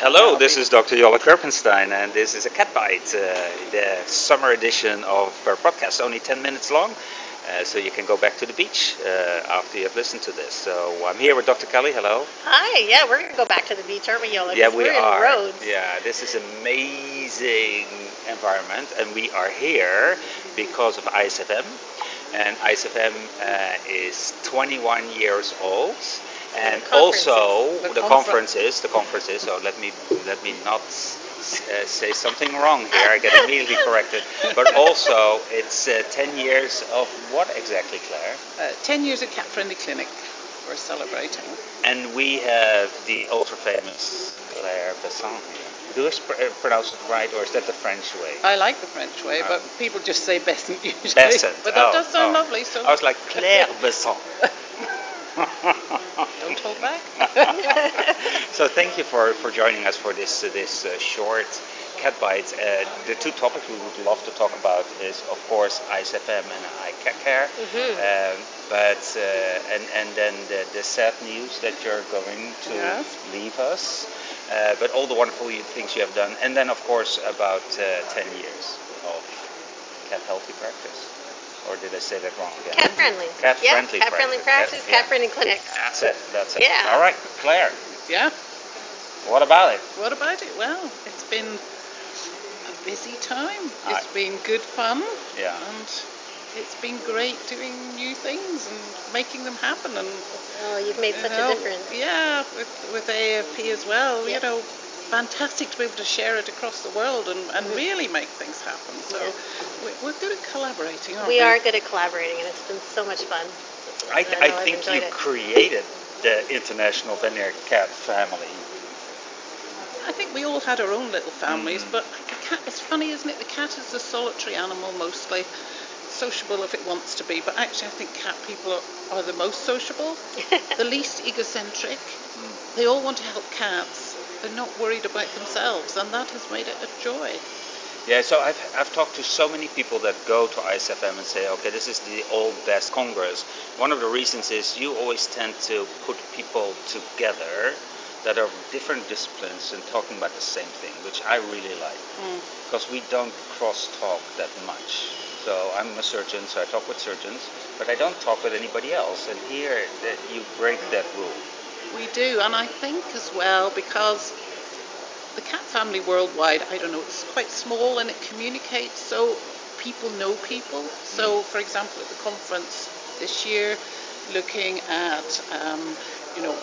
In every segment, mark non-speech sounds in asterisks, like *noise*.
Hello, this is Dr. Jolle Kirpensteijn, and this is a Cat Bite, uh, the summer edition of our podcast, only 10 minutes long. Uh, so you can go back to the beach uh, after you have listened to this. So I'm here with Dr. Kelly. Hello. Hi. Yeah, we're gonna go back to the beach, aren't we, Yola? Yeah, we we're are. In Rhodes. Yeah, this is amazing environment, and we are here because of ISFM, and ISFM uh, is 21 years old. And The also the The conferences, the conferences. So let me let me not uh, say something wrong here. I get immediately *laughs* corrected. But also, it's uh, 10 years of what exactly, Claire? Uh, 10 years at Cat Friendly Clinic we're celebrating. And we have the ultra famous Claire Besson here. Do I sp- uh, pronounce it right, or is that the French way? I like the French way, Oh. but people just say Bessant usually. Bessant. But that Oh, does sound oh. lovely, so I was like Claire Besson. *laughs* don't hold back. *laughs* so thank you for, for joining us for this uh, this uh, short cat bite. Uh, the two topics we would love to talk about is of course ISFM and eye cat care, um, but uh, and and then the, the sad news that you're going to leave us, uh, but all the wonderful things you have done, and then of course about uh, 10 years of cat healthy practice. Or did I say that wrong again? Cat friendly. Cat yeah, friendly cat friendly practice. practice, Yeah, cat yeah. friendly clinic. That's it. That's it. Yeah. All right, Claire. yeah. What about it? What about it? Well, it's been a busy time. It's I- been good fun. Yeah. And it's been great doing new things and making them happen. And Oh, you've made such you know, a difference. Yeah, with, with AFP as well. Yep. You know, fantastic to be able to share it across the world and, and really make things happen. So Yeah. we- we're good at collaborating, aren't We we? are good at collaborating, and it's been so much fun. I, And I I've think you enjoyed it. created the international Veneer cat family. I think we all had our own little families, Mm. but the cat, it's funny, isn't it? The cat is a solitary animal mostly, sociable if it wants to be, but actually I think cat people are, are the most sociable, *laughs* the least egocentric. Mm. They all want to help cats. They're not worried about themselves, and that has made it a joy. Yeah, so I've, I've talked to so many people that go to ISFM and say, okay, this is the old best congress. One of the reasons is you always tend to put people together that are different disciplines and talking about the same thing, which I really like Mm. because we don't cross talk that much. So I'm a surgeon, so I talk with surgeons, but I don't talk with anybody else. And here, that you break that rule. We do, and I think as well because the cat family worldwide, I don't know, it's quite small and it communicates so people know people. So, for example, at the conference this year, looking at, um, you know,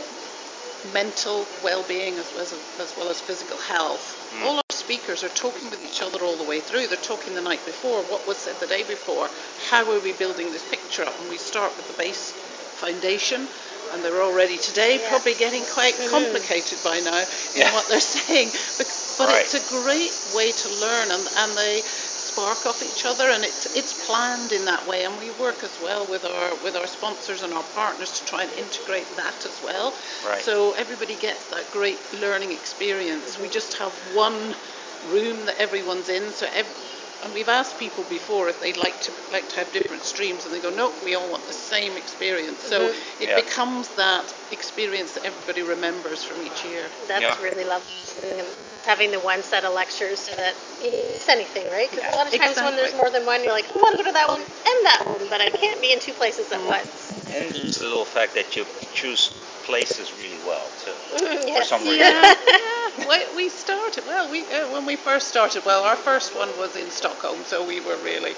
mental well-being as well as, as well as physical health. All our speakers are talking with each other all the way through. They're talking the night before, what was said the day before, how are we building this picture up, and we start with the base foundation. And they're already today Yes. probably getting quite complicated by now in Yeah. what they're *laughs* saying. But, but Right. it's a great way to learn, and, and they spark off each other, and it's it's planned in that way. And we work as well with our with our sponsors and our partners to try and integrate that as well. Right. So everybody gets that great learning experience. We just have one room that everyone's in, so ev- and we've asked people before if they'd like to like to have different streams, and they go, no, we all want the same experience. So Mhm. it Yeah. becomes that experience that everybody remembers from each year. That's Yeah. really lovely. Um, having the one set of lectures so that it's anything, right? Because a lot of times when there's more than one, you're like, I want to go to that one and that one, but I can't be in two places at mm-hmm. once. And there's the little fact that you choose places really well, too. Yeah. For some reason. Yeah, yeah. We, we started well. We uh, when we first started. Well, our first one was in Stockholm, so we were really,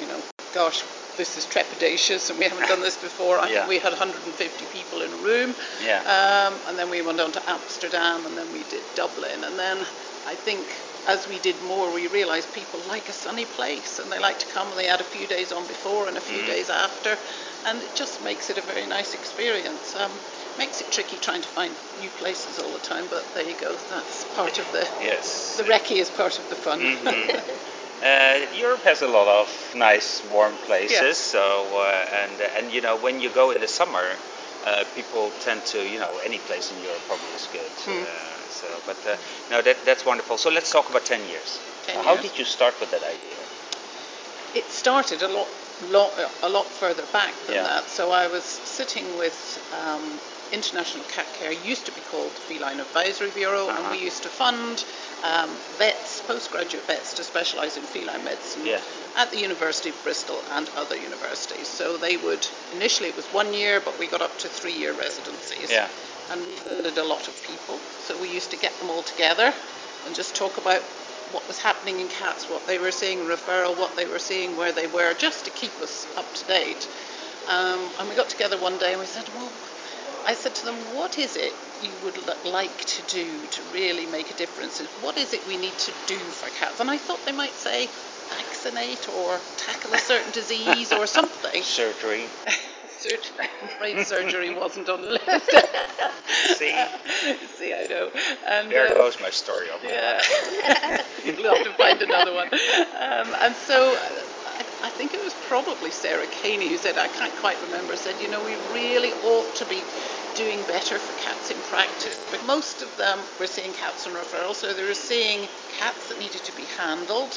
you know, gosh, this is trepidatious, and we haven't done this before. I Yeah. think we had 150 people in a room. Yeah. Um, and then we went on to Amsterdam, and then we did Dublin, and then I think as we did more, we realised people like a sunny place, and they like to come. and They had a few days on before and a few days after, and it just makes it a very nice experience. Um, makes it tricky trying to find new places all the time, but there you go. That's part of the Yes. the recce is part of the fun. Mhm. *laughs* Uh, Europe has a lot of nice warm places. Yes. So uh, and and you know when you go in the summer, uh, people tend to you know any place in Europe probably is good. Hmm. So but uh, no that that's wonderful. So let's talk about ten years. 10 How did you start with that idea? it started a lot, lot, a lot further back than Yeah. that. So I was sitting with um, International Cat Care used to be called Feline Advisory Bureau, Uh-huh. and we used to fund um, vets, postgraduate vets, to specialise in feline medicine Yeah. at the University of Bristol and other universities. So they would initially it was one year, but we got up to three year residencies. Yeah. And we a lot of people. So we used to get them all together and just talk about what was happening in cats, what they were seeing, referral, what they were seeing, where they were, just to keep us up to date. Um, and we got together one day and we said, well, I said to them, what is it you would like to do to really make a difference? What is it we need to do for cats? And I thought they might say vaccinate or tackle a certain disease or *laughs* something. Surgery. *laughs* Surgery. *laughs* I'm surgery wasn't on the *laughs* list. See, *laughs* See, I know. And, there uh, goes my story. Yeah. You'll have to find another one. Um, and so I, I think it was probably Sarah Caney who said, I can't quite remember, said, you know, we really ought to be doing better for cats in practice. But most of them were seeing cats on referral, so they were seeing cats that needed to be handled,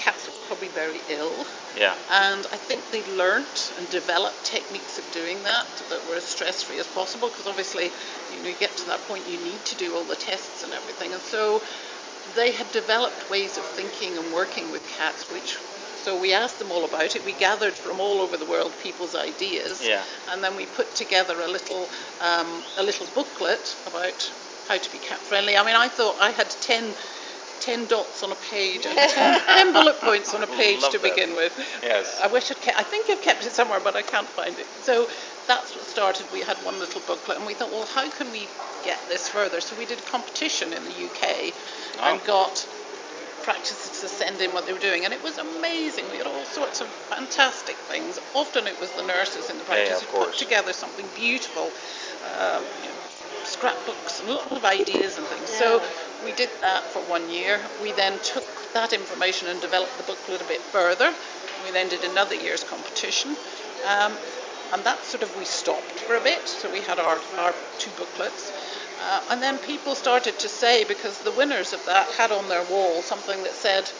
cats were probably very ill. Yeah. And I think they learnt and developed techniques of doing that that were as stress free as possible because obviously, you know, you get to that point you need to do all the tests and everything. And so they had developed ways of thinking and working with cats, which so we asked them all about it. We gathered from all over the world people's ideas, Yeah. and then we put together a little um, a little booklet about how to be cat friendly. I mean, I thought I had 10, 10 dots on a page and 10, 10 bullet points on a *laughs* page Love to that. begin with. Yes. I wish I'd kept, I think I've kept it somewhere, but I can't find it. So that's what started. We had one little booklet, and we thought, well, how can we get this further? So we did a competition in the UK and Oh. got practices to send in what they were doing, and it was amazing. We had all sorts of fantastic things. Often it was the nurses in the Yeah, yeah, practice who put together something beautiful. Um, you know, scrapbooks and a lot of ideas and things. So we did that for one year. We then took that information and developed the booklet a little bit further. We then did another year's competition. Um, and that sort of we stopped for a bit. So we had our, our two booklets. Uh, and then people started to say, because the winners of that had on their wall something that said,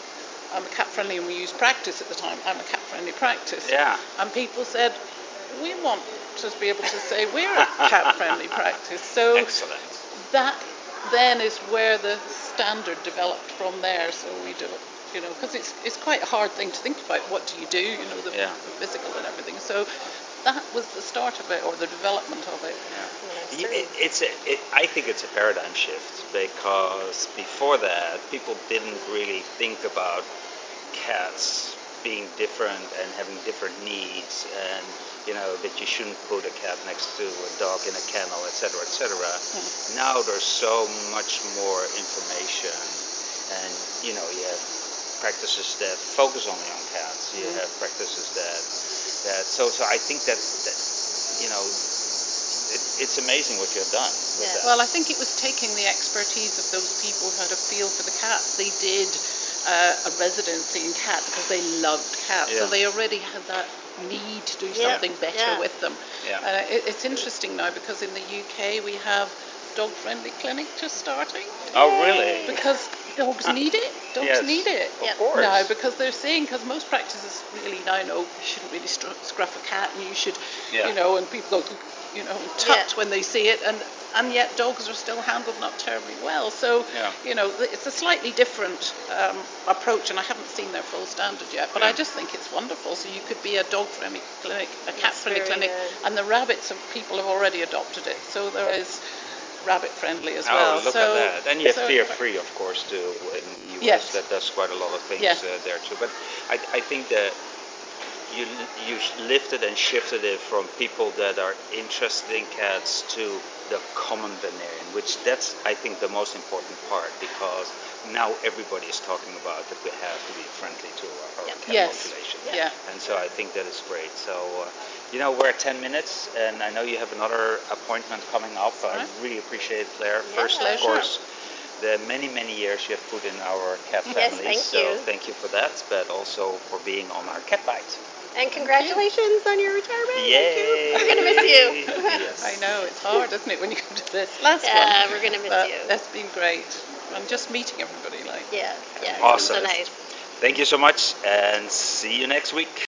I'm a cat friendly, and we used practice at the time, I'm a cat friendly practice. Yeah. And people said, we want to be able to say we're a *laughs* cat friendly practice. So Excellent. that then is where the standard developed from there. So we do, it, you know, because it's it's quite a hard thing to think about. What do you do? You know, the, Yeah. the physical and everything. So that was the start of it, or the development of it. Yeah, it, it's a, it, I think it's a paradigm shift because before that, people didn't really think about cats being different and having different needs, and you know that you shouldn't put a cat next to a dog in a kennel, etc., etc. Now there's so much more information, and you know you have practices that focus only on cats. You mm-hmm. have practices that that so so I think that, that you know it, it's amazing what you have done. With Yeah. that. Well, I think it was taking the expertise of those people who had a feel for the cats. They did uh, a residency in cat because they loved cats, Yeah. so they already had that need to do Yeah. something better Yeah. with them. Yeah. Uh, it, it's interesting now because in the UK we have dog-friendly clinic just starting oh really? because dogs need it. Dogs Yes, need it. Of Yep. course. No, because they're saying because most practices really now know you shouldn't really stru- scruff a cat and you should, Yeah. you know, and people go, you know, tut Yeah. when they see it, and and yet dogs are still handled not terribly well. So, Yeah. you know, it's a slightly different um, approach, and I haven't seen their full standard yet, but I just think it's wonderful. So you could be a dog-friendly clinic, a cat-friendly clinic, good. and the rabbits have people have already adopted it. So there is rabbit-friendly as Oh, well. look so, at that. And you have so- Fear Free, of course, too, in the US. Yes. That does quite a lot of things Yeah. uh, there, too. But I, I think that you, you lifted and shifted it from people that are interested in cats to the common veterinarian, which that's, I think, the most important part because now everybody is talking about that we have to be friendly to our, our Yep. cat Yes. population. Yeah. And so I think that is great. So, uh, you know, we're at 10 minutes, and I know you have another appointment coming up. I Right. really appreciate it, Claire. Yeah, First, of course, the many, many years you have put in our cat Yes, family. thank so you. thank you for that, but also for being on our cat bite. And congratulations on your retirement. Thank Yay! you. We're gonna miss you. *laughs* yes. I know it's hard, isn't it, when you come to this last Yeah, one? we're gonna miss but you. That's been great, I'm just meeting everybody like. Yeah, yeah. Awesome. So nice. Thank you so much, and see you next week.